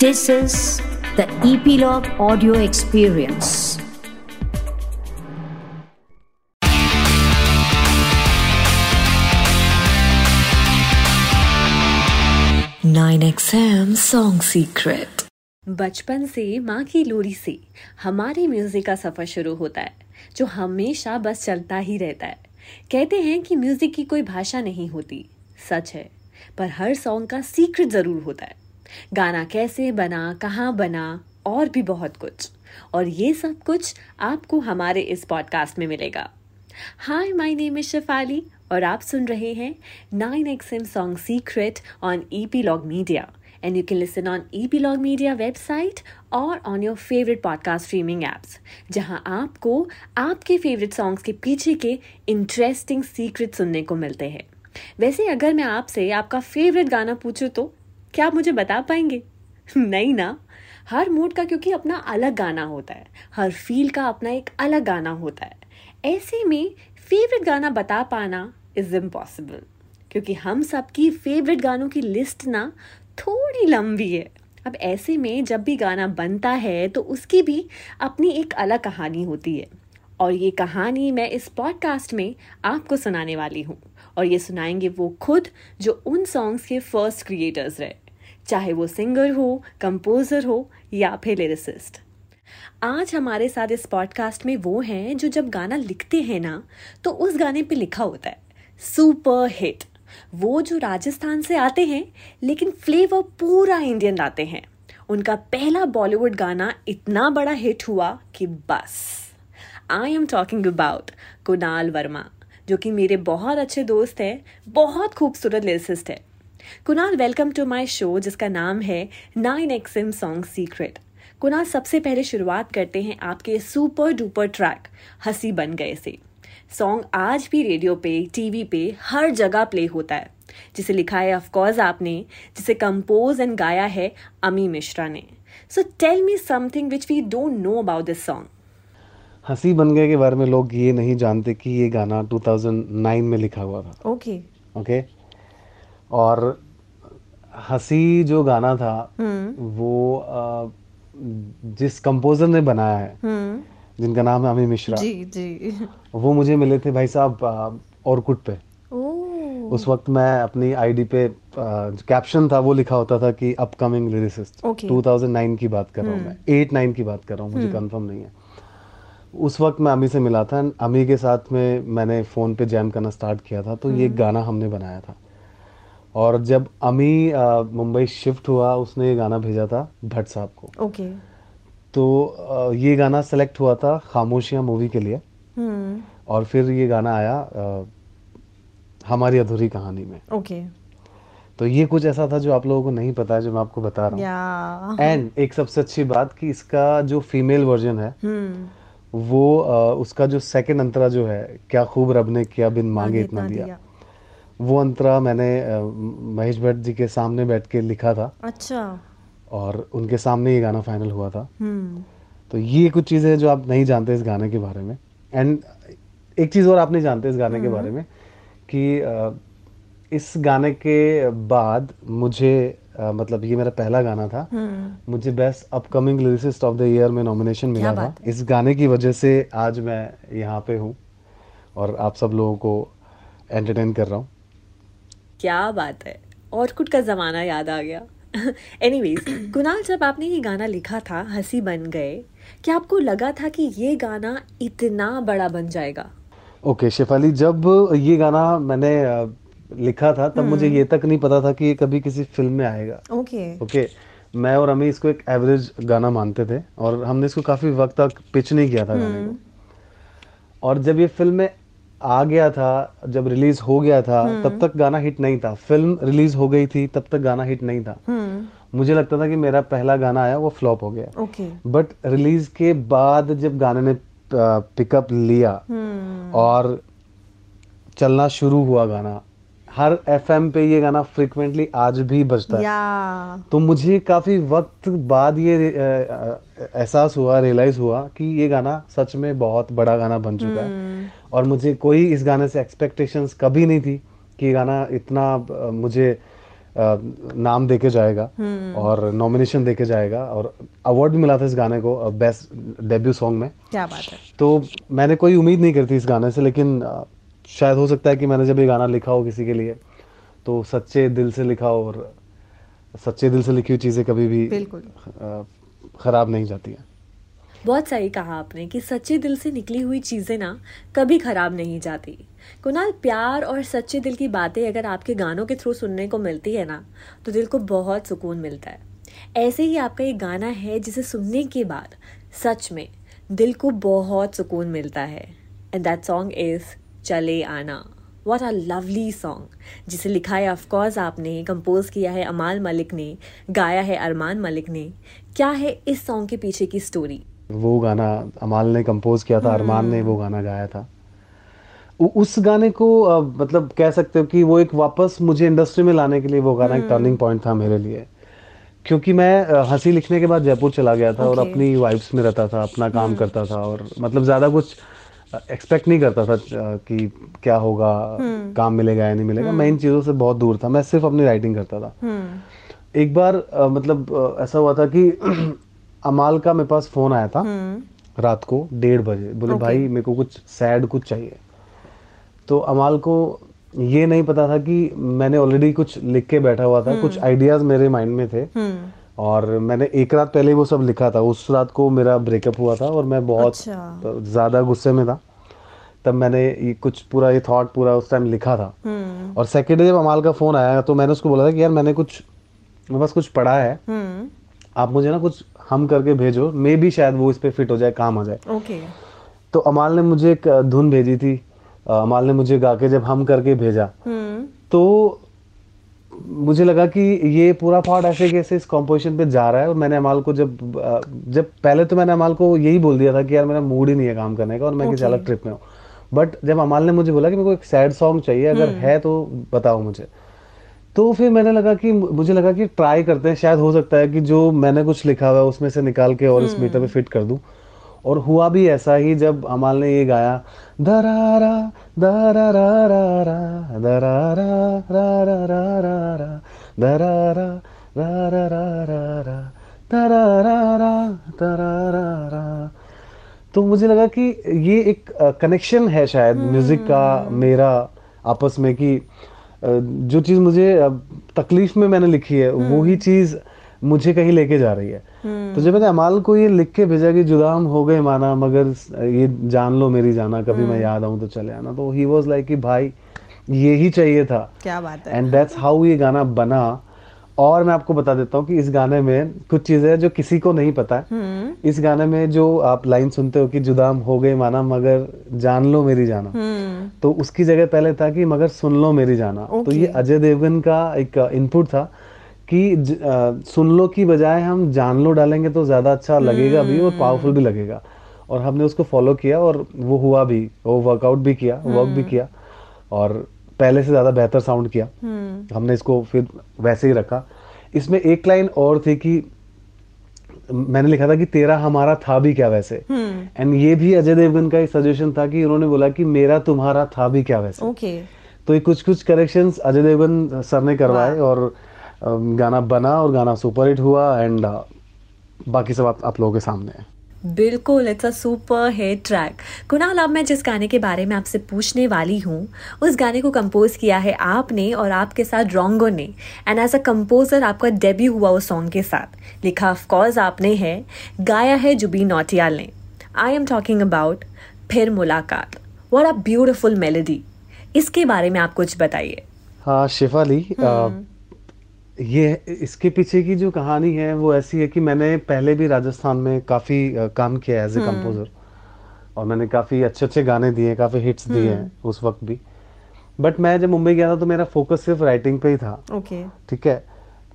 This is the Epilogue Audio Experience. Nine XM Song Secret. बचपन से माँ की लोरी से हमारे म्यूज़िक का सफ़र शुरू होता है जो हमेशा बस चलता ही रहता है कहते हैं कि म्यूज़िक की कोई भाषा नहीं होती सच है पर हर सॉन्ग का सीक्रेट ज़रूर होता है गाना कैसे बना, कहाँ बना, और भी बहुत कुछ। और ये सब कुछ आपको हमारे इस पॉडकास्ट में मिलेगा। Hi my name is Shefali और आप सुन रहे हैं nine X M song secret on epilogue media and you can listen on Epilog Media website और on your favorite podcast streaming apps, जहाँ आपको आपके फेवरेट सॉन्ग्स के पीछे के इंटरेस्टिंग सीक्रेट सुनने को मिलते हैं। वैसे अगर मैं आपसे आपका फेवरेट गाना पूछूँ तो क्या आप मुझे बता पाएँगे? नहीं ना। हर मूड का क्योंकि अपना अलग गाना होता है। हर फील का अपना एक अलग गाना होता है। ऐसे में फेवरेट गाना बता पाना इज़ इम्पॉसिबल क्योंकि हम सबकी फेवरेट गानों की लिस्ट ना थोड़ी लंबी है। अब ऐसे में जब भी गाना बनता है तो उसकी भी अपनी एक अलग कहानी होती है। और ये कहानी मैं इस पॉडकास्ट में आपको सुनाने वाली हूँ। और ये सुनाएँगे वो खुद जो उन सॉन्ग्स के फ़र्स्ट क्रिएटर्स रहे। चाहे वो सिंगर हो कंपोजर हो या फिर लिरिसिस्ट आज हमारे साथ इस पॉडकास्ट में वो हैं जो जब गाना लिखते हैं ना तो उस गाने पे लिखा होता है सुपर हिट वो जो राजस्थान से आते हैं, लेकिन फ्लेवर पूरा इंडियन लाते हैं। उनका पहला बॉलीवुड गाना इतना बड़ा हिट हुआ कि बस। I am talking about Kunal Verma, जो कि मेरे बहुत अच्छे दोस्त हैं, बहुत खूबसूरत लिरिसिस्ट है। Kunal welcome to my show जिसका नाम है nine X M song secret Kunal सबसे पहले शुरुआत करते हैं आपके सुपर डुपर ट्रैक हँसी बन गए से। सॉन्ग आज भी रेडियो पे टीवी पे हर जगह प्ले होता है। जिसे लिखा है ऑफकोर्स आपने जिसे कंपोज एंड गाया है अमी मिश्रा ने। So tell me something which we don't know about this song हँसी बन गए के बारे में लोग ये नहीं जानते कि ये गाना 2009 में लिखा हुआ था। Okay okay. ओके और हँसी जो गाना था वो आ, जिस कंपोजर ने बनाया है जिनका नाम है अमी मिश्रा जी जी। वो मुझे मिले थे भाई साहब औरकुट पे। ओह। उस वक्त मैं अपनी आईडी पे कैप्शन था वो लिखा होता था कि अपकमिंग लिरिसिस्ट Okay. 2009 की बात कर रहा हूँ मैं। 8 9 की बात कर रहा हूँ मुझे कंफर्म नहीं है। उस वक्त मैं अमी से मिला था अमी के साथ में मैंने फ़ोन पे जैम करना स्टार्ट किया था तो ये गाना हमने बनाया था। और जब अमी मुंबई शिफ्ट हुआ उसने ये गाना भेजा था भट्ट साहब को। ओके। तो अ, ये गाना सेलेक्ट हुआ था खामोशियाँ मूवी के लिए। हम्म। और फिर ये गाना आया हमारी अधूरी कहानी में। ओके। तो ये कुछ ऐसा था जो आप लोगों को नहीं पता है जो मैं आपको बता रहा हूँ। एंड एक सबसे अच्छी बात कि इसका जो फीमेल वर्जन है हम्म। वो अ, उसका जो सेकंड अंतरा जो है क्या खूब रब ने किया बिन मांगे इतना दिया, दिया। वो अंतरा मैंने महेश भट्ट जी के सामने बैठ के लिखा था। अच्छा। और उनके सामने ये गाना फाइनल हुआ था। हम्म। तो ये कुछ चीज़ें हैं जो आप नहीं जानते इस गाने के बारे में। एंड एक चीज़ और आप नहीं जानते इस गाने के बारे में कि इस गाने के बाद मुझे मतलब ये मेरा पहला गाना था। हम्म। मुझे best upcoming lyricist of the year में नॉमिनेशन मिला था। इस गाने की वजह से आज मैं यहाँ पे हूँ और आप सब लोगों को एंटरटेन कर रहा हूँ। क्या बात है? ऑर्कुट का जमाना याद आ गया। एनीवेज कुणाल जब आपने ये गाना लिखा था हँसी बन गए क्या आपको लगा था कि ये गाना इतना बड़ा बन जाएगा? ओके okay, शेफाली जब ये गाना मैंने लिखा था तब मुझे ये तक नहीं पता था कि ये कभी किसी फ़िल्म में आएगा। Okay okay. ओके okay, मैं और अमी इसको एक एवरेज गाना मानते थे और हमने इसको काफ़ी वक्त तक पिच नहीं किया था गाने को। और जब ये फ़िल्म में आ गया था जब रिलीज़ हो गया था तब तक गाना हिट नहीं था। फ़िल्म रिलीज़ हो गई थी तब तक गाना हिट नहीं था। हम्म। मुझे लगता था कि मेरा पहला गाना आया वो फ्लॉप हो गया। ओके। बट रिलीज़ के बाद जब गाने ने पिकअप लिया हम्म। और चलना शुरू हुआ गाना हर एफएम पे ये गाना फ्रिक्वेंटली आज भी बजता है। तो मुझे काफ़ी वक्त बाद ये एहसास हुआ रियलाइज़ हुआ कि ये गाना सच में बहुत बड़ा गाना बन चुका है। और मुझे कोई इस गाने से एक्सपेक्टेशंस कभी नहीं थी कि ये गाना इतना मुझे नाम देके जाएगा और नॉमिनेशन देके जाएगा और अवार्ड भी मिला था इस गाने को बेस्ट डेब्यू सॉन्ग में। क्या बात है। तो मैंने कोई उम्मीद नहीं करती इस गाने से लेकिन शायद हो सकता है कि मैंने जब ये गाना लिखा हो किसी के लिए तो सच्चे दिल से लिखा हो और सच्चे दिल से लिखी हुई चीज़ें कभी भी बिल्कुल। खराब नहीं जाती हैं। बहुत सही कहा आपने कि सच्चे दिल से निकली हुई चीज़ें ना कभी खराब नहीं जाती। कुणाल, प्यार और सच्चे दिल की बातें अगर आपके गानों के थ्रू सुनने को मिलती है ना तो दिल को बहुत सुकून मिलता है। ऐसे ही आपका एक गाना है जिसे सुनने के बाद सच में दिल को बहुत सुकून मिलता है। एंड दैट सॉन्ग इज़ चले आना। वॉट अ लवली सॉन्ग जिसे लिखा है ऑफकोर्स आपने कंपोज किया है अमाल मलिक ने, गाया है अरमान मलिक ने। क्या है इस सॉन्ग के पीछे की स्टोरी वो गाना अमाल ने कंपोज किया था अरमान ने वो गाना गाया था। उस गाने को अ, मतलब कह सकते हो कि वो एक वापस मुझे इंडस्ट्री में लाने के लिए वो गाना एक टर्निंग पॉइंट था मेरे लिए। क्योंकि मैं हँसी लिखने के बाद जयपुर चला गया था और अपनी वाइब्स में रहता था अपना काम करता था और मतलब ज़्यादा कुछ एक्सपेक्ट नहीं करता था कि क्या होगा काम मिलेगा या नहीं मिलेगा। मैं इन चीज़ों से बहुत दूर था मैं सिर्फ़ अपनी राइटिंग करता था। हम्म। एक बार मतलब ऐसा हुआ था कि अमाल का मेरे पास फ़ोन आया था रात को डेढ़ बजे। बोले Okay. भाई मेरे को कुछ सैड कुछ चाहिए। तो अमाल को ये नहीं पता था कि मैंने ऑलरेडी कुछ लिख के बैठा हुआ था। कुछ आइडियाज़ मेरे माइंड में थे। हम्म। और मैंने एक रात पहले वो सब लिखा था। उस रात को मेरा ब्रेकअप हुआ था और मैं बहुत अच्छा। ज़्यादा गुस्से में था। तब मैंने ये कुछ पूरा ये थॉट पूरा उस टाइम लिखा था। हम्म। और सेकेंड डे जब अमाल का फ़ोन आया तो मैंने उसको बोला था कि यार मैंने कुछ मेरे पास कुछ पढ़ा है। हम्म। आप मुझे ना कुछ हम करके भेजो। मे भी शायद वो इस पे फिट हो जाए काम आ जाए। ओके तो अमाल ने मुझे एक धुन भेजी थी। अमाल ने मुझे गा के जब हम करके भेजा हम्म। तो मुझे लगा कि ये पूरा पार्ट ऐसे कैसे इस कॉम्पोजिशन पे जा रहा है? और मैंने अमाल को जब जब पहले तो मैंने अमाल को यही बोल दिया था कि यार मेरा मूड ही नहीं है काम करने का और मैं किसी अलग ट्रिप में हूँ। बट जब अमाल ने मुझे बोला कि मेरे को एक सैड सॉन्ग चाहिए अगर है तो बताओ मुझे। तो फिर मैंने लगा कि मुझे लगा कि ट्राई करते हैं शायद हो सकता है कि जो मैंने कुछ लिखा हुआ है उसमें से निकाल के और इस मीटर में फिट कर दूँ और हुआ भी ऐसा ही जब अमाल ने ये गाया दरारा दरारा दरारा दरारा दरारा दरारा तो मुझे लगा कि ये एक कनेक्शन है शायद म्यूज़िक का मेरा आपस में कि जो चीज़ मुझे तकलीफ़ में मैंने लिखी है वो ही चीज़ मुझे कहीं लेके जा रही है। तो जब मैंने अमाल को ये लिख के भेजा कि जुदा हम हो गए माना मगर ये जान लो मेरी जाना कभी मैं याद आऊँ तो चले आना। तो ही वॉज़ लाइक कि भाई ये ही चाहिए था। क्या बात है। एंड दैट्स हाउ ये गाना बना। और मैं आपको बता देता हूँ कि इस गाने में कुछ चीज़ें हैं जो किसी को नहीं पता। है हम्म। इस गाने में जो आप लाइन सुनते हो कि जुदाम हो गए माना मगर जान लो मेरी जाना। हम्म। तो उसकी जगह पहले था कि मगर सुन लो मेरी जाना। तो ये अजय देवगन का एक इनपुट था कि ज, अ, सुन लो की बजाय हम जान लो डालेंगे तो ज़्यादा अच्छा लगेगा भी और पावरफुल भी लगेगा। और हमने उसको फॉलो किया और वो हुआ भी वो वर्कआउट भी किया वर्क भी किया। और पहले से ज़्यादा बेहतर साउंड किया। हम्म। हमने इसको फिर वैसे ही रखा। इसमें एक लाइन और थी कि मैंने लिखा था कि तेरा हमारा था भी क्या वैसे? हम्म। एंड ये भी अजय देवगन का एक सजेशन था कि उन्होंने बोला कि मेरा तुम्हारा था भी क्या वैसे? ओके तो ये कुछ कुछ करेक्शंस अजय देवगन सर ने करवाए और गाना बना और गाना सुपर हिट हुआ एंड बाकी सब आप, आप लोगों के सामने है। बिल्कुल it's a super hit track Kunal अब मैं जिस गाने के बारे में आपसे पूछने वाली हूँ उस गाने को कंपोज किया है आपने और आपके साथ रोंगो ने. एंड एज अ कंपोजर आपका डेब्यू हुआ उस सॉन्ग के साथ. लिखा ऑफ़ कोर्स आपने है. गाया है जुबी नौटियाल ने. आई एम टॉकिंग अबाउट फिर मुलाकात. व्हाट अ ब्यूटिफुल मेलोडी इसके बारे में आप कुछ बताइए. हाँ शिफाली अ, ये इसके पीछे की जो कहानी है वो ऐसी है कि मैंने पहले भी राजस्थान में काफ़ी काम किया है एज ए कंपोजर और मैंने काफ़ी अच्छे अच्छे गाने दिए काफ़ी हिट्स दिए हैं उस वक्त भी। बट मैं जब मुंबई गया था तो मेरा फोकस सिर्फ़ राइटिंग पे ही था। ओके ठीक है?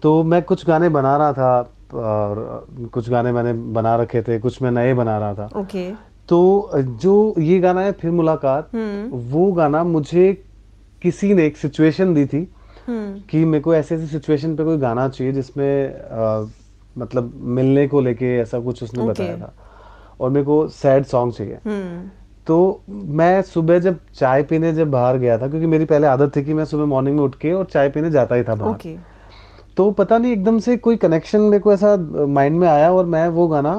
तो मैं कुछ गाने बना रहा था और कुछ गाने मैंने बना रखे थे कुछ मैं नए बना रहा था। ओके तो जो ये गाना है फिर मुलाकात हम्म। वो गाना मुझे किसी ने एक सिचुएशन दी थी हम्म कि मेरे को ऐसी ऐसी सिचुएशन पे कोई गाना चाहिए जिसमें अ, मतलब मिलने को लेके ऐसा कुछ उसने Okay. बताया था। और मेरे को सैड सॉन्ग चाहिए। हम्म। तो मैं सुबह जब चाय पीने जब बाहर गया था क्योंकि मेरी पहले आदत थी कि मैं सुबह मॉर्निंग में उठ के और चाय पीने जाता ही था बाहर। ओके तो पता नहीं एकदम से कोई कनेक्शन मेरे को ऐसा माइंड में आया और मैं वो गाना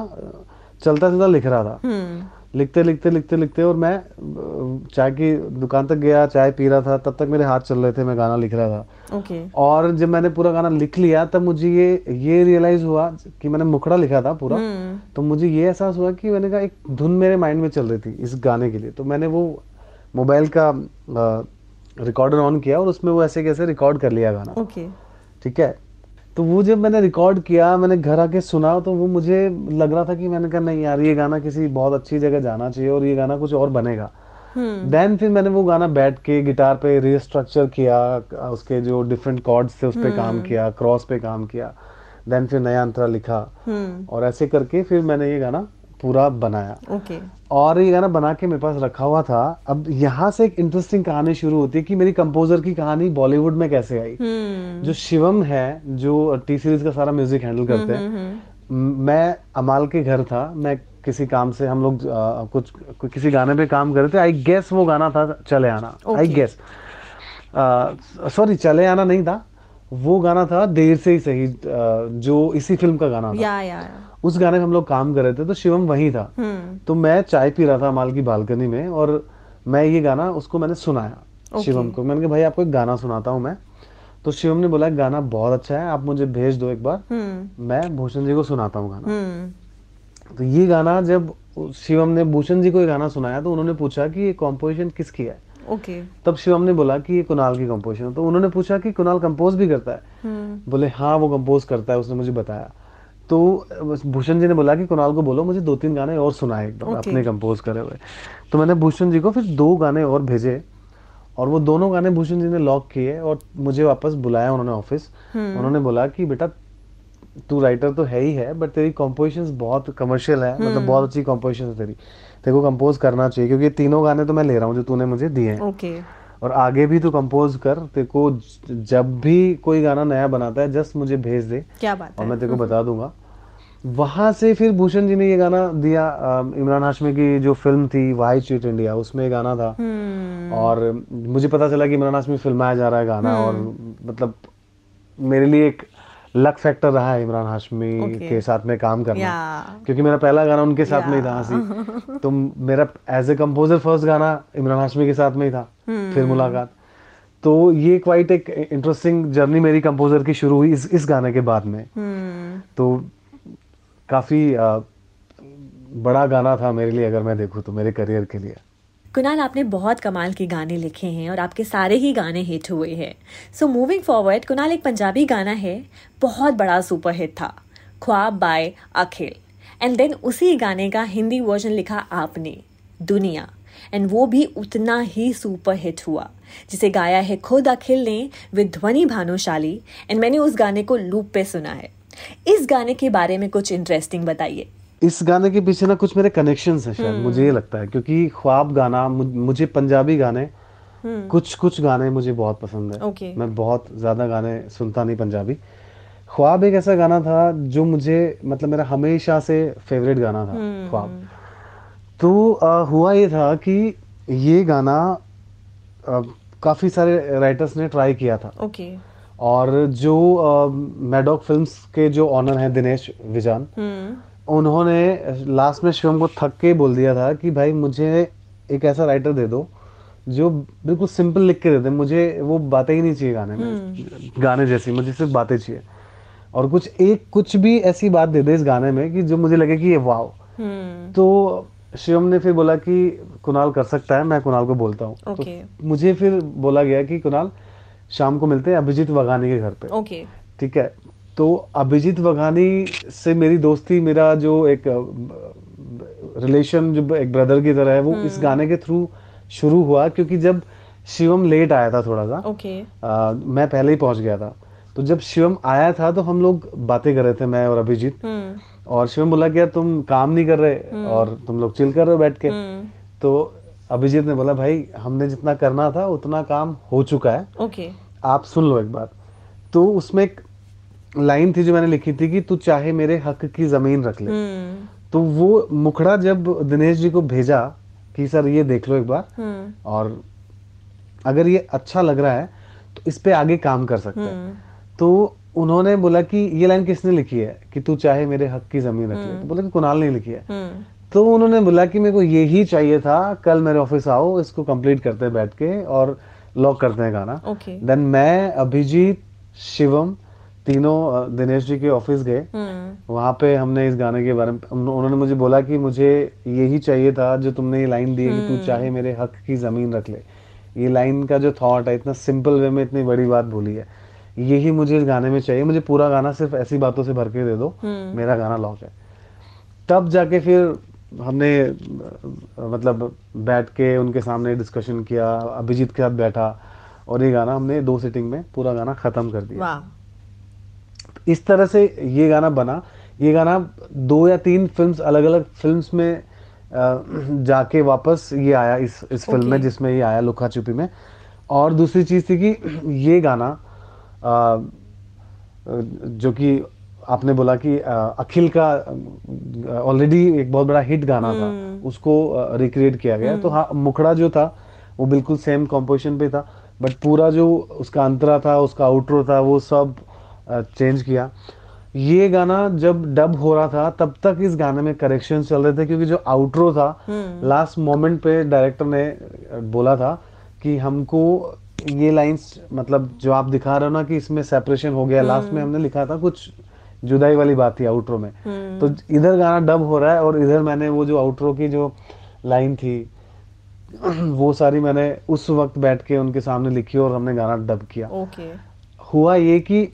चलता चलता लिख रहा था। हम्म। लिखते लिखते लिखते लिखते और मैं चाय की दुकान तक गया चाय पी रहा था तब तक मेरे हाथ चल रहे थे मैं गाना लिख रहा था। ओके और जब मैंने पूरा गाना लिख लिया तब मुझे ये ये रियलाइज़ हुआ कि मैंने मुखड़ा लिखा था पूरा। हम्म तो मुझे ये एहसास हुआ कि मैंने कहा एक धुन मेरे माइंड में चल रही थी इस गाने के लिए। तो मैंने वो मोबाइल का रिकॉर्डर ऑन किया और उसमें वो ऐसे कैसे रिकॉर्ड कर लिया गाना। ओके ठीक है? तो वो जब मैंने रिकॉर्ड किया मैंने घर आके सुना तो वो मुझे लग रहा था कि मैंने कहा नहीं यार ये गाना किसी बहुत अच्छी जगह जाना चाहिए और ये गाना कुछ और बनेगा. हम्म। देन फिर मैंने वो गाना बैठ के गिटार पे रिस्ट्रक्चर किया उसके जो डिफरेंट कॉर्ड्स थे उस पे काम किया क्रॉस पे काम किया। देन फिर नया अंतरा लिखा। हम्म। और ऐसे करके फिर मैंने ये गाना पूरा बनाया। ओके और ये गाना बना के मेरे पास रखा हुआ था। अब यहाँ से एक इंटरेस्टिंग कहानी शुरू होती है कि मेरी कंपोजर की कहानी बॉलीवुड में कैसे आई। हम्म। जो शिवम है जो टी सीरीज़ का सारा म्यूज़िक हैंडल करते हैं। म- मैं अमाल के घर था। मैं किसी काम से हम लोग कुछ कुछ- किसी गाने पे काम कर रहे थे। आई गेस वो गाना था चले आना। आई गेस सॉरी चले आना नहीं था। वो गाना था देर से ही सही जो इसी फ़िल्म का गाना था। या या या। उस गाने पे हम लोग काम कर रहे थे तो शिवम वही था। हम्म। तो मैं चाय पी रहा था माल की बालकनी में और मैं ये गाना उसको मैंने सुनाया Okay. शिवम को। मैंने कहा भाई आपको एक गाना सुनाता हूँ मैं। तो शिवम ने बोला गाना बहुत अच्छा है आप मुझे भेज दो एक बार। हम्म। मैं भूषण जी को सुनाता हूँ गाना। हम्म। तो ये गाना जब शिवम ने भूषण जी को ये गाना सुनाया तो उन्होंने पूछा कि ये कॉम्पोजिशन किसकी है? ओके तब शिवम ने बोला कि ये कुणाल की कंपोजिशन तो उन्होंने पूछा कि कुणाल कंपोज भी करता है? हम्म। बोले हाँ वो कंपोज करता है उसने मुझे बताया। तो भूषण जी ने बोला कि कुणाल को बोलो मुझे दो तीन गाने और सुनाए एकदम Okay. अपने कंपोज करे हुए। तो मैंने भूषण जी को फिर दो गाने और भेजे और वो दोनों गाने भूषण जी ने लॉक किए और मुझे वापस बुलाया उन्होंने ऑफ़िस उन्होंने बोला कि बेटा तू राइटर तो है ही है बट तेरी कॉम्पोजिशन बहुत कमर्शियल है मतलब बहुत अच्छी कॉम्पोजिशन है तेरी। तेरे को कंपोज करना चाहिए क्योंकि तीनों गाने तो मैं ले रहा हूँ जो तूने मुझे दिए हैं। ओके और आगे भी तू कंपोज कर तेरे को जब भी कोई गाना नया बनाता है जस्ट मुझे भेज दे। क्या बात और मैं तेरे को बता दूँगा। वहाँ से फिर भूषण जी ने ये गाना दिया इमरान हाशमी की जो फ़िल्म थी वाई चीट इंडिया उसमें ये गाना था। हम्म। और मुझे पता चला कि इमरान हाशमी फिल्माया जा रहा है गाना और मतलब मेरे लिए एक लक फैक्टर रहा है इमरान हाशमी Okay. के साथ में काम करना या क्योंकि मेरा पहला गाना उनके साथ yeah. में ही था Yeah. हँसी तो मेरा एज ए कंपोजर फ़र्स्ट गाना इमरान हाशमी के साथ में ही था hmm. फिर मुलाकात तो ये क्वाइट एक इंटरेस्टिंग जर्नी मेरी कंपोजर की शुरू हुई इस इस गाने के बाद में हम्म तो काफ़ी अ, बड़ा गाना था मेरे लिए अगर मैं देखूँ तो मेरे करियर के लिए कुणाल, आपने बहुत कमाल के गाने लिखे हैं और आपके सारे ही गाने हिट हुए हैं। सो मूविंग फॉरवर्ड कुणाल, एक पंजाबी गाना है, बहुत बड़ा सुपर हिट था, ख्वाब बाय अखिल। एंड देन उसी गाने का हिंदी वर्जन लिखा आपने, दुनिया। एंड वो भी उतना ही सुपर हिट हुआ, जिसे गाया है खुद अखिल ने विद ध्वनि भानुशाली। एंड मैंने उस गाने को लूप पे सुना है। इस गाने के बारे में कुछ इंटरेस्टिंग बताइए। इस गाने के पीछे ना कुछ मेरे कनेक्शन है शायद मुझे ये लगता है क्योंकि ख्वाब गाना मुझे पंजाबी गाने कुछ कुछ गाने मुझे बहुत पसंद है। Okay. मैं बहुत ज़्यादा गाने सुनता नहीं पंजाबी। ख्वाब एक ऐसा गाना था जो मुझे मतलब मेरा हमेशा से फेवरेट गाना था ख्वाब। तो अ, हुआ ये था कि ये गाना अ, काफ़ी सारे राइटर्स ने ट्राई किया था। ओके और जो मैडॉक फिल्म्स के जो ऑनर हैं दिनेश विजान हम्म। उन्होंने लास्ट में शिवम को थक के बोल दिया था कि भाई मुझे एक ऐसा राइटर दे दो जो बिल्कुल सिंपल लिख के दे दे मुझे वो बातें ही नहीं चाहिए गाने में। गाने जैसी मुझे सिर्फ़ बातें चाहिए। और कुछ एक कुछ भी ऐसी बात दे दे इस गाने में कि जो मुझे लगे कि ये वाव हम्म। तो शिवम ने फिर बोला कि कुणाल कर सकता है मैं कुणाल को बोलता हूँ। okay. तो मुझे फिर बोला गया कि कुणाल शाम को मिलते हैं अभिजीत वगानी के घर पे। ओके। ठीक है? तो अभिजीत वघानी से मेरी दोस्ती मेरा जो एक रिलेशन जो एक ब्रदर की तरह है वो इस गाने के थ्रू शुरू हुआ क्योंकि जब शिवम लेट आया था थोड़ा सा ओके। मैं पहले ही पहुँच गया था। तो जब शिवम आया था तो हम लोग बातें कर रहे थे मैं और अभिजीत। हम्म। और शिवम बोला कि यार तुम काम नहीं कर रहे और तुम लोग चिल कर रहे हो बैठ के। हम्म। तो अभिजीत ने बोला भाई हमने जितना करना था उतना काम हो चुका है। ओके। आप सुन लो एक बार। तो उसमें एक लाइन थी जो मैंने लिखी थी कि तू चाहे मेरे हक की ज़मीन रख ले। हम्म। तो वो मुखड़ा जब दिनेश जी को भेजा कि सर ये देख लो एक बार। हम्म। और अगर ये अच्छा लग रहा है तो इस पे आगे काम कर सकते हैं। हम्म। तो उन्होंने बोला कि ये लाइन किसने लिखी है कि तू चाहे मेरे हक की ज़मीन रख ले? तो बोला कि कुणाल ने लिखी है। तो उन्होंने बोला कि मेरे को यही चाहिए था कल मेरे ऑफ़िस आओ इसको कंप्लीट करते हैं बैठ के और लॉक करते हैं गाना। देन मैं अभिजीत शिवम तीनों दिनेश जी के ऑफ़िस गए। हम्म। वहाँ पे हमने इस गाने के बारे में उन्होंने मुझे बोला कि मुझे यही चाहिए था जो तुमने ये लाइन दी है कि तू चाहे मेरे हक की ज़मीन रख ले। ये लाइन का जो थॉट है इतना सिंपल वे में इतनी बड़ी बात बोली है। यही मुझे इस गाने में चाहिए। मुझे पूरा गाना सिर्फ़ ऐसी बातों से भर के दे दो। मेरा गाना लॉक है। तब जाके फिर हमने मतलब बैठ के उनके सामने डिस्कशन किया अभिजीत के साथ बैठा और ये गाना हमने दो सिटिंग में पूरा गाना खत्म कर दिया। इस तरह से ये गाना बना। ये गाना दो या तीन फिल्म्स अलग अलग फिल्म्स में जाके वापस ये आया इस इस okay. फ़िल्म में जिसमें ये आया लुका छुपी में। और दूसरी चीज़ थी कि ये गाना अ, जो कि आपने बोला कि अखिल का ऑलरेडी एक बहुत बड़ा हिट गाना था उसको रिक्रिएट किया गया। तो हाँ मुखड़ा जो था वो बिल्कुल सेम कॉम्पोजिशन पे था बट पूरा जो उसका अंतरा था उसका आउटरो था वो सब चेंज किया। ये गाना जब डब हो रहा था तब तक इस गाने में करेक्शन चल रहे थे क्योंकि जो आउटरो था लास्ट मोमेंट पे डायरेक्टर ने बोला था कि हमको ये लाइंस मतलब जो आप दिखा रहे हो ना कि इसमें सेपरेशन हो गया लास्ट में हमने लिखा था कुछ जुदाई वाली बात थी आउटरो में। तो इधर गाना डब हो रहा है और इधर मैंने वो जो आउटरो की जो लाइन थी वो सारी मैंने उस वक्त बैठ के उनके सामने लिखी और हमने गाना डब किया। ओके हुआ ये कि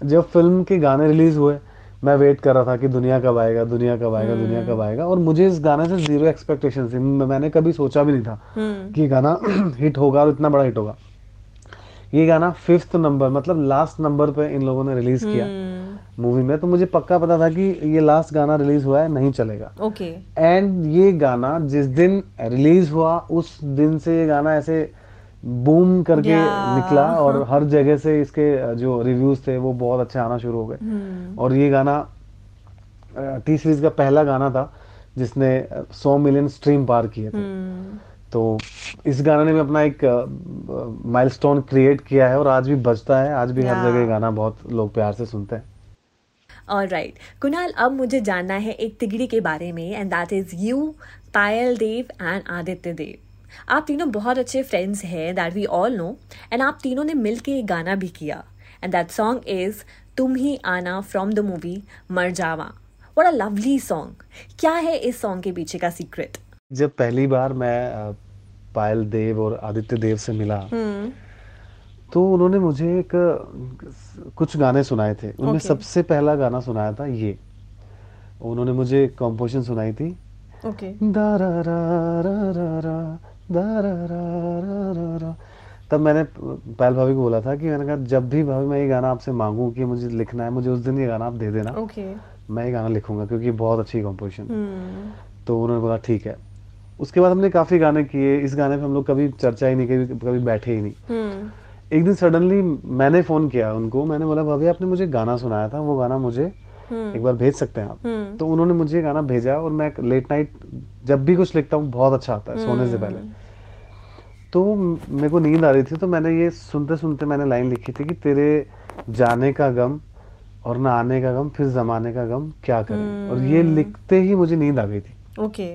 जब फ़िल्म के गाने रिलीज़ हुए मैं वेट कर रहा था कि दुनिया कब आएगा दुनिया कब आएगा दुनिया कब आएगा और मुझे इस गाने से ज़ीरो एक्सपेक्टेशन थी। मैंने कभी सोचा भी नहीं था कि ये गाना हिट होगा और इतना बड़ा हिट होगा। ये गाना फिफ्थ नंबर मतलब लास्ट नंबर पे इन लोगों ने रिलीज़ किया। मूवी में तो मुझे पक्का पता था कि ये लास्ट गाना रिलीज़ हुआ है नहीं चलेगा। Okay okay. एंड ये गाना जिस दिन रिलीज़ हुआ उस दिन से ये गाना ऐसे बूम करके निकला और हर जगह से इसके जो रिव्यूज़ थे वो बहुत अच्छे आना शुरू हो गए। और ये गाना टी सीरीज़ का पहला गाना था जिसने 100 मिलियन स्ट्रीम पार किए थे। तो इस गाने ने भी अपना एक माइलस्टोन क्रिएट किया है और आज भी बजता है। आज भी हर जगह गाना बहुत लोग प्यार से सुनते हैं। और राइट कुणाल अब मुझे जानना है एक तिगड़ी के बारे में and that is you Payal Dev and Aditya Dev. आप तीनों बहुत अच्छे फ्रेंड्स हैं that we all know and आप तीनों ने मिल के एक गाना भी किया। एंड दैट सॉन्ग इज़ तुम ही आना from the movie Marjaavaan. What a lovely song क्या है इस सॉन्ग के पीछे का सीक्रेट जब पहली बार मैं पायल देव और आदित्य देव से मिला hmm. तो उन्होंने मुझे एक कुछ गाने सुनाए थे। उनमें Okay. सबसे पहला गाना सुनाया था ये। उन्होंने मुझे कंपोजिशन सुनाई थी। दा रा रा रा। तब मैंने पायल भाभी को बोला था कि मैंने कहा जब भी भाभी मैं ये गाना आपसे मांगू कि मुझे लिखना है मुझे उस दिन ये गाना आप दे देना। ओके मैं ये गाना लिखूँगा क्योंकि बहुत अच्छी कंपोजिशन हम्म तो उन्होंने बोला ठीक है। उसके बाद हमने काफ़ी गाने किए। इस गाने पे हम लोग कभी चर्चा ही नहीं कभी कभी बैठे ही नहीं। हम्म एक दिन सडनली मैंने फ़ोन किया उनको। मैंने बोला भाभी आपने मुझे गाना सुनाया था वो गाना मुझे एक बार भेज सकते हैं आप। तो उन्होंने मुझे गाना भेजा और मैं लेट नाइट जब भी कुछ लिखता हूँ बहुत अच्छा आता है सोने से पहले। तो मेरे को नींद आ रही थी तो मैंने ये सुनते सुनते मैंने लाइन लिखी थी कि तेरे जाने का गम और ना आने का गम फिर जमाने का गम क्या करें? और ये लिखते ही मुझे नींद आ गई थी। ओके।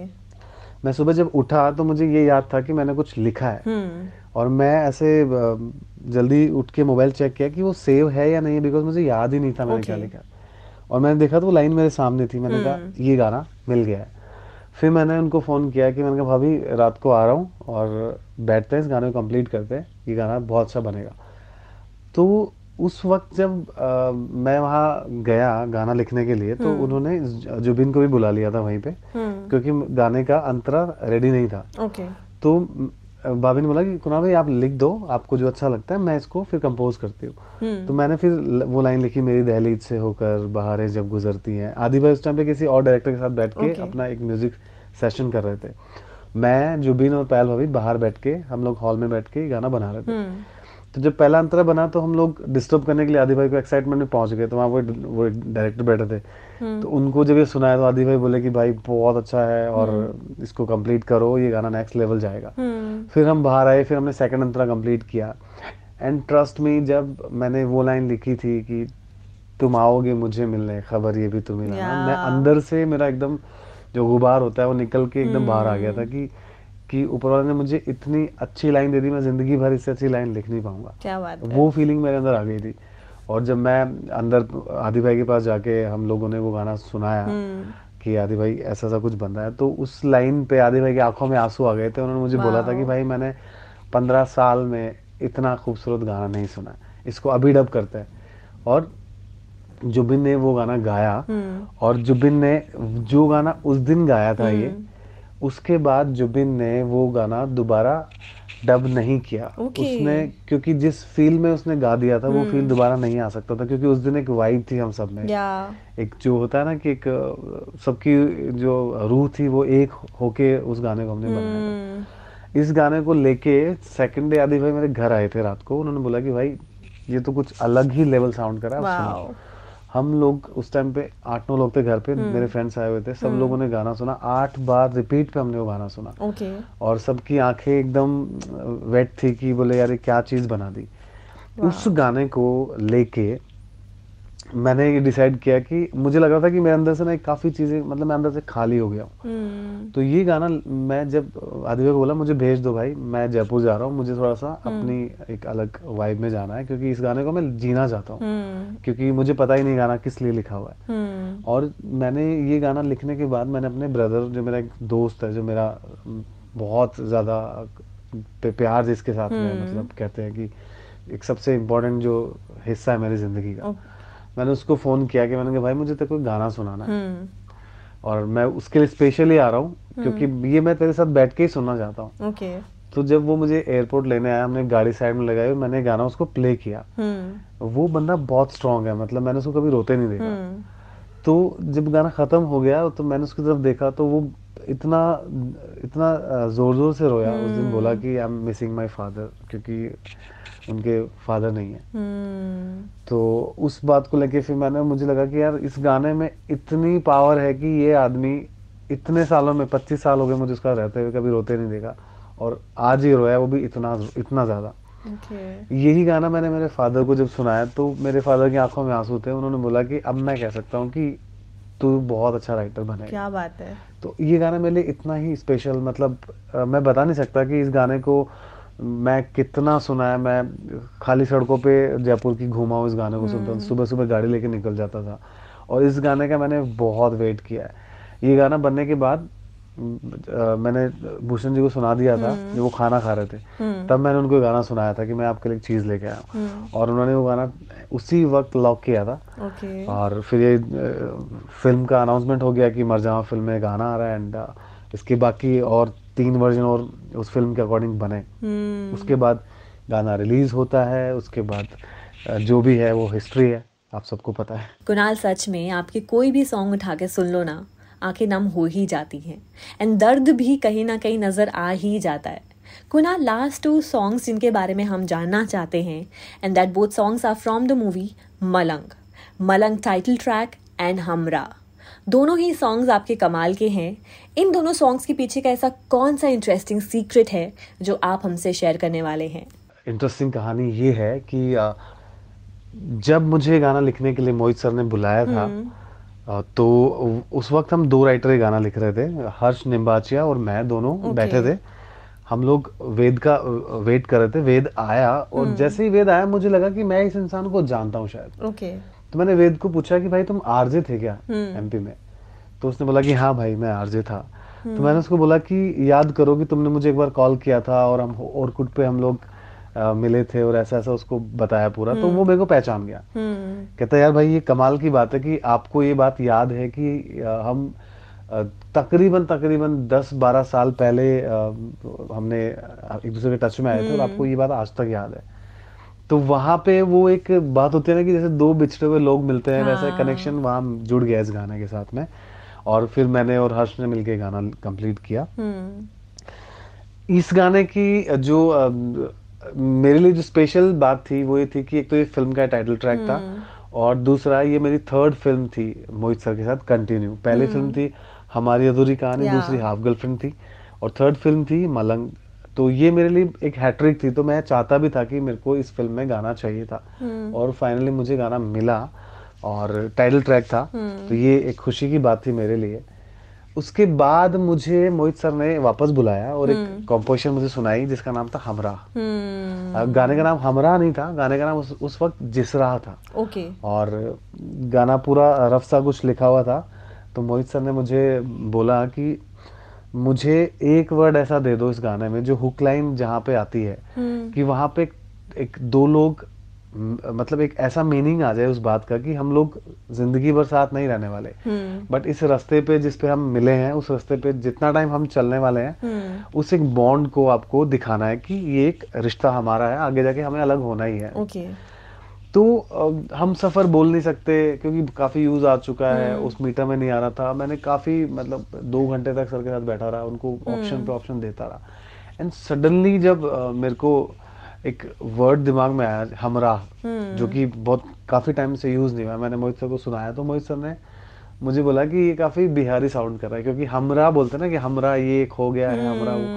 मैं सुबह जब उठा तो मुझे ये याद था कि मैंने कुछ लिखा है। हम्म। और मैं ऐसे जल्दी उठ के मोबाइल चेक किया कि वो सेव है या नहीं बिकॉज़ मुझे याद ही नहीं था मैंने क्या. लिखा। और मैंने देखा तो वो लाइन मेरे सामने थी। मैंने कहा ये गाना मिल गया है। फिर मैंने उनको फ़ोन किया कि मैंने कहा भाभी रात को आ रहा हूँ और बैठते हैं इस गाने को कंप्लीट करते हैं। ये गाना बहुत अच्छा बनेगा। तो उस वक्त जब अ, मैं वहाँ गया गाना लिखने के लिए तो उन्होंने जुबिन को भी बुला लिया था वहीं पे हम्म। क्योंकि गाने का अंतरा रेडी नहीं था। ओके। तो भाभी ने बोला कि कुणाल भाई आप लिख दो आपको जो अच्छा लगता है मैं इसको फिर कंपोज करती हूँ. तो मैंने फिर वो लाइन लिखी मेरी दहलीज से होकर बहारें जब गुजरती हैं। आदि भाई उस टाइम पे किसी और डायरेक्टर के साथ बैठ के Okay. अपना एक म्यूज़िक सेशन कर रहे थे। मैं जुबिन और पहल भाभी बाहर बैठ के हम लोग हॉल में बैठ के गाना बना रहे थे। तो जब पहला अंतरा बना तो हम लोग डिस्टर्ब करने के लिए आदि भाई को एक्साइटमेंट में पहुँच गए तो वहाँ वो वो डायरेक्टर बैठे थे। तो उनको जब ये सुनाया तो आदि भाई बोले कि भाई बहुत अच्छा है और इसको कंप्लीट करो ये गाना नेक्स्ट लेवल जाएगा। फिर हम बाहर आए फिर हमने सेकंड अंतरा कंप्लीट किया। एंड ट्रस्ट मी जब मैंने वो लाइन लिखी थी कि तुम आओगे मुझे मिलने खबर ये भी तुम्हें मैं अंदर से मेरा एकदम जो गुबार होता है वो निकल के एकदम बाहर आ गया था कि कि ऊपर वाले ने मुझे इतनी अच्छी लाइन दे दी मैं ज़िंदगी भर इससे अच्छी लाइन लिख नहीं पाऊँगा। क्या बात है। वो फीलिंग मेरे अंदर आ गई थी। और जब मैं अंदर आदि भाई के पास जाके हम लोगों ने वो गाना सुनाया हम्म, कि आदि भाई ऐसा ऐसा कुछ बन रहा है तो उस लाइन पे आदि भाई की आँखों में आँसू आ गए थे। उन्होंने मुझे बोला था कि भाई मैंने पंद्रह साल में इतना खूबसूरत गाना नहीं सुना इसको अभी डब करते हैं। और जुबिन ने वो गाना गाया। हम्म, और जुबिन ने जो गाना उस दिन गाया था ये हम्म। उसके बाद जुबिन ने वो गाना दोबारा डब नहीं किया ओके। उसने क्योंकि जिस फील में उसने गा दिया था hmm. वो फील दोबारा नहीं आ सकता था क्योंकि उस दिन एक वाइब थी हम सब में या एक जो होता है ना कि एक सबकी जो रूह थी वो एक होके उस गाने को हमने hmm. बनाया था हम्म, इस गाने को लेके सेकंड डे आदि भाई मेरे घर आए थे रात को उन्होंने बोला कि भाई ये तो कुछ अलग ही लेवल साउंड करा है सुनो हम लोग उस टाइम पे आठ नौ लोग थे घर पे मेरे फ्रेंड्स आए हुए थे सब लोगों ने गाना सुना। आठ बार रिपीट पे हमने वो गाना सुना। ओके और सबकी आँखें एकदम वेट थी कि बोले यार ये क्या चीज़ बना दी? उस गाने को लेके मैंने ये डिसाइड किया कि मुझे लग रहा था कि मेरे अंदर से ना एक काफ़ी चीज़ें मतलब मैं अंदर से खाली हो गया हूँ। हम्म, तो ये गाना मैं जब आदित्य को बोला मुझे भेज दो भाई मैं जयपुर जा रहा हूँ मुझे थोड़ा सा अपनी एक अलग वाइब में जाना है क्योंकि इस गाने को मैं जीना चाहता हूँ। हम्म, क्योंकि मुझे पता ही नहीं गाना किस लिए लिखा हुआ है। हम्म, और मैंने ये गाना लिखने के बाद मैंने अपने ब्रदर जो मेरा एक दोस्त है जो मेरा बहुत ज़्यादा प्यार जिसके साथ में मतलब कहते हैं कि एक सबसे इम्पोर्टेंट जो हिस्सा है मेरी ज़िंदगी का। मैंने उसको फ़ोन किया कि मैंने कहा भाई मुझे तेरे को गाना सुनाना है। हम्म, और मैं उसके लिए स्पेशली आ रहा हूँ क्योंकि ये मैं तेरे साथ बैठ के ही सुनना चाहता हूँ। तो जब वो मुझे एयरपोर्ट लेने आया हमने गाड़ी साइड में लगाई मैंने गाना उसको प्ले किया। हम्म, वो बंदा बहुत स्ट्रांग है मतलब मैंने उसको कभी रोते नहीं देखा। हम्म, तो जब गाना खत्म हो गया तो मैंने उसकी तरफ़ देखा तो वो इतना इतना ज़ोर ज़ोर से रोया। उस दिन बोला कि I am missing my father क्योंकि उनके फादर नहीं है। हम्म, तो उस बात को लेके फिर मैंने मुझे लगा कि यार इस गाने में इतनी पावर है कि ये आदमी इतने सालों में पच्चीस साल हो गए मुझे उसका रहते हुए कभी रोते नहीं देखा। और आज ही रोया वो भी इतना इतना ज़्यादा। ओके। यही गाना मैंने मेरे फादर को जब सुनाया तो मेरे फादर की आँखों में आँसू थे उन्होंने बोला कि अब मैं कह सकता हूँ कि तू बहुत अच्छा राइटर बनेगा क्या बात है। तो ये गाना मेरे लिए इतना ही स्पेशल मतलब अ, मैं बता नहीं सकता कि इस गाने को मैं कितना सुना है मैं खाली सड़कों पे जयपुर की घूमा हूँ इस गाने को सुनता हूँ। सुबह सुबह गाड़ी लेके निकल जाता था। और इस गाने का मैंने बहुत वेट किया है। ये गाना बनने के बाद मैंने भूषण जी को सुना दिया था जब वो खाना खा रहे थे। हम्म, तब मैंने उनको गाना सुनाया था कि मैं आपके लिए एक चीज़ लेके आया हूँ। हम्म, और उन्होंने वो गाना उसी वक्त लॉक किया था। और फिर ये फ़िल्म का अनाउंसमेंट हो गया कि मरजावा फ़िल्म में गाना आ रहा है एंड इसके बाकी और तीन वर्जन और उस फ़िल्म के अकॉर्डिंग बने। हम्म, उसके बाद गाना रिलीज़ होता है उसके बाद जो भी है वो हिस्ट्री है आप सबको पता है। कुणाल सच में आपके कोई भी सॉन्ग उठा के सुन लो ना आँखें नम हो ही जाती हैं। एंड दर्द भी कहीं ना कहीं नज़र आ ही जाता है। कुणाल लास्ट टू सॉन्ग्स जिनके बारे में हम जानना चाहते हैं and that both songs are from the movie Malang. Malang title track and हमरा। दोनों ही सॉन्ग्स आपके कमाल के हैं। इन दोनों सॉन्ग्स के पीछे का ऐसा कौन सा इंटरेस्टिंग सीक्रेट है जो आप हमसे शेयर करने वाले हैं? इंटरेस्टिंग कहानी ये है कि जब मुझे गाना लिखने के लिए मोहित सर ने बुलाया था तो उस वक्त हम दो राइटर गाना लिख रहे थे हर्ष निम्बाचिया और मैं दोनों Okay. बैठे थे। हम लोग वेद का वेट कर रहे थे वेद आया और जैसे ही वेद आया मुझे लगा कि मैं इस इंसान को जानता हूँ शायद। ओके। तो मैंने वेद को पूछा कि भाई तुम आरजे थे क्या हम्म। एमपी में? तो उसने बोला कि हाँ भाई मैं आरजे था। तो मैंने उसको बोला कि याद करो कि तुमने मुझे एक बार कॉल किया था और हम ओरकुट पे हम लोग अ, मिले थे और ऐसा ऐसा उसको बताया पूरा तो वो मेरे को पहचान गया। हम्म। कहता यार भाई ये कमाल की बात है कि आपको ये बात याद है कि हम तकरीबन तकरीबन 10-12 साल पहले हमने एक दूसरे के टच में आए थे और आपको ये बात आज तक याद है। तो वहाँ पे वो एक बात होती है ना कि जैसे दो बिछड़े हुए लोग मिलते हैं वैसे हाँ। कनेक्शन वहाँ जुड़ गया इस गाने के साथ में। और फिर मैंने और हर्ष ने मिलके गाना कंप्लीट किया। हम्म। इस गाने की जो मेरे लिए जो स्पेशल बात थी वो ये थी कि एक तो ये फ़िल्म का टाइटल ट्रैक था और दूसरा ये मेरी थर्ड फ़िल्म थी मोहित सर के साथ कंटिन्यू पहली फ़िल्म थी हमारी अधूरी कहानी दूसरी हाफ़ गर्लफ्रेंड थी। और थर्ड फ़िल्म थी मलंग तो ये मेरे लिए एक हैट्रिक थी तो मैं चाहता भी था कि मेरे को इस फ़िल्म में गाना चाहिए था। और फाइनली मुझे गाना मिला और टाइटल ट्रैक था। तो ये एक खुशी की बात थी मेरे लिए। उसके बाद मुझे मोहित सर ने वापस बुलाया और एक कॉम्पोजिशन मुझे सुनाई जिसका नाम था हमरा हम्म। गाने का नाम हमरा नहीं था गाने का नाम उस, उस वक्त जिसरा था। ओके। और गाना पूरा रफ सा कुछ लिखा हुआ था। तो मोहित सर ने मुझे बोला कि मुझे एक वर्ड ऐसा दे दो इस गाने में जो हुक लाइन जहाँ पे आती है कि वहाँ पे एक, दो लोग मतलब एक ऐसा मीनिंग आ जाए उस बात का कि हम लोग ज़िंदगी भर साथ नहीं रहने वाले। बट इस रास्ते पे जिस पे हम मिले हैं उस रास्ते पे जितना टाइम हम चलने वाले हैं उस एक बॉन्ड को आपको दिखाना है कि ये एक रिश्ता हमारा है आगे जाके हमें अलग होना ही है। ओके तो हम सफ़र बोल नहीं सकते क्योंकि काफ़ी यूज़ आ चुका है। उस मीटर में नहीं आ रहा था। मैंने काफ़ी मतलब दो घंटे तक सर के साथ बैठा रहा उनको ऑप्शन पे ऑप्शन देता रहा। एंड सडनली जब मेरे को एक वर्ड दिमाग में आया हमरा जो कि बहुत काफ़ी टाइम से यूज़ नहीं हुआ मैंने मोहित सर को सुनाया तो मोहित सर ने मुझे बोला कि ये काफ़ी बिहारी साउंड कर रहा है क्योंकि हमरा बोलते ना कि हमरा ये एक हो गया है हमरा वो।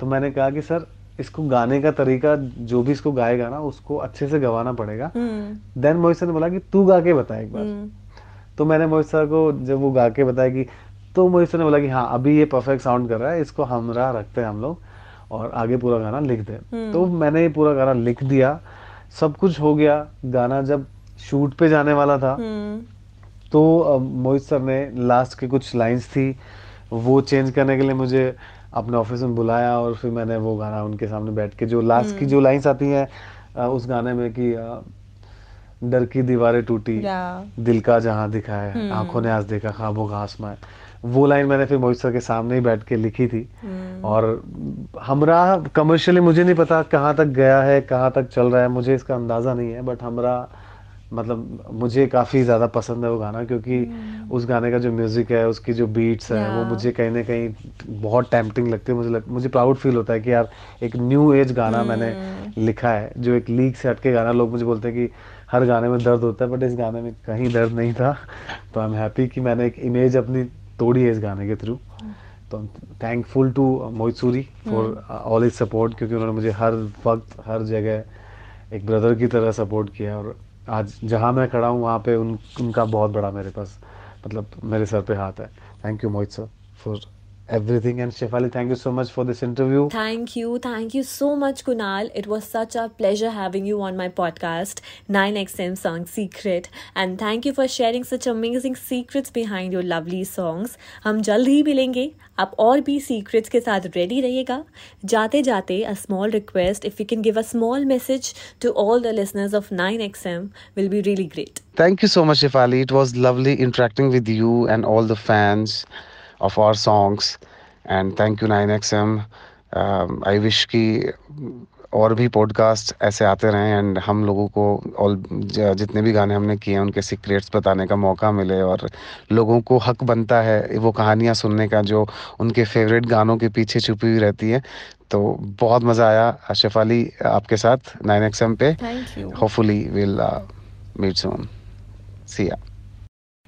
तो मैंने कहा कि सर इसको गाने का तरीका जो भी इसको गाएगा ना उसको अच्छे से गवाना पड़ेगा। देन मोहित सर ने बोला कि तू गा के बता एक बार। तो मैंने मोहित सर को जब वो गा के बताया कि तो मोहित सर ने बोला कि हाँ अभी ये परफेक्ट साउंड कर रहा है इसको हमरा रखते हैं हम लोग और आगे पूरा गाना लिख दे। तो मैंने ये पूरा गाना लिख दिया। सब कुछ हो गया। गाना जब शूट पे जाने वाला था तो मोहित सर ने लास्ट की कुछ लाइंस थी वो चेंज करने के लिए मुझे अपने ऑफ़िस में बुलाया और फिर मैंने वो गाना उनके सामने बैठ के जो लास्ट की जो लाइंस आती हैं उस गाने में कि डर की दीवारें टूटी दिल का जहाँ दिखा है आँखों ने आज देखा ख्वाबों का आसमां है। वो लाइन मैंने फिर मोहित सर के सामने ही बैठ के लिखी थी। और हमरा कमर्शियली मुझे नहीं पता कहाँ तक गया है कहाँ तक चल रहा है मुझे इसका अंदाज़ा नहीं है बट हमरा मतलब मुझे काफ़ी ज़्यादा पसंद है वो गाना क्योंकि उस गाने का जो म्यूज़िक है उसकी जो बीट्स है वो मुझे कहीं ना कहीं बहुत टेम्पटिंग लगती है। मुझे लग, मुझे प्राउड फील होता है कि यार एक न्यू एज गाना मैंने लिखा है जो एक लीक से हटके गाना लोग मुझे बोलते हैं कि हर गाने में दर्द होता है बट इस गाने में कहीं दर्द नहीं था। तो आई एम हैप्पी कि मैंने एक इमेज अपनी तोड़ी है इस गाने के थ्रू तो thankful to Mohit Suri for all his support क्योंकि उन्होंने मुझे हर वक्त हर जगह एक ब्रदर की तरह सपोर्ट किया और आज जहाँ मैं खड़ा हूँ, वहाँ पे उन, उनका बहुत बड़ा मेरे पास मतलब मेरे सर पे हाथ है। Thank you Mohit sir for everything and Shefali thank you so much for this interview Thank you. Thank you so much, Kunal. It was such a pleasure having you on my podcast, 9XM Song Secret. And thank you for sharing such amazing secrets behind your lovely songs. हम जल्द ही मिलेंगे आप और भी secrets के साथ ready रहिएगा जाते जाते a small request if you can give a small message to all the listeners of 9XM will be really great. Thank you so much, Shefali. It was lovely interacting with you and all the fans Of our songs. And thank you, 9XM. Um, I wish कि और भी podcast ऐसे आते रहें and हम लोगों को और जितने भी गाने हमने किए हैं उनके सीक्रेट्स बताने का मौका मिले और लोगों को हक बनता है वो कहानियाँ सुनने का जो उनके फेवरेट गानों के पीछे छुपी हुई रहती है तो बहुत मज़ा आया शेफाली आपके साथ 9XM पे Thank you. hopefully we'll uh, meet soon see ya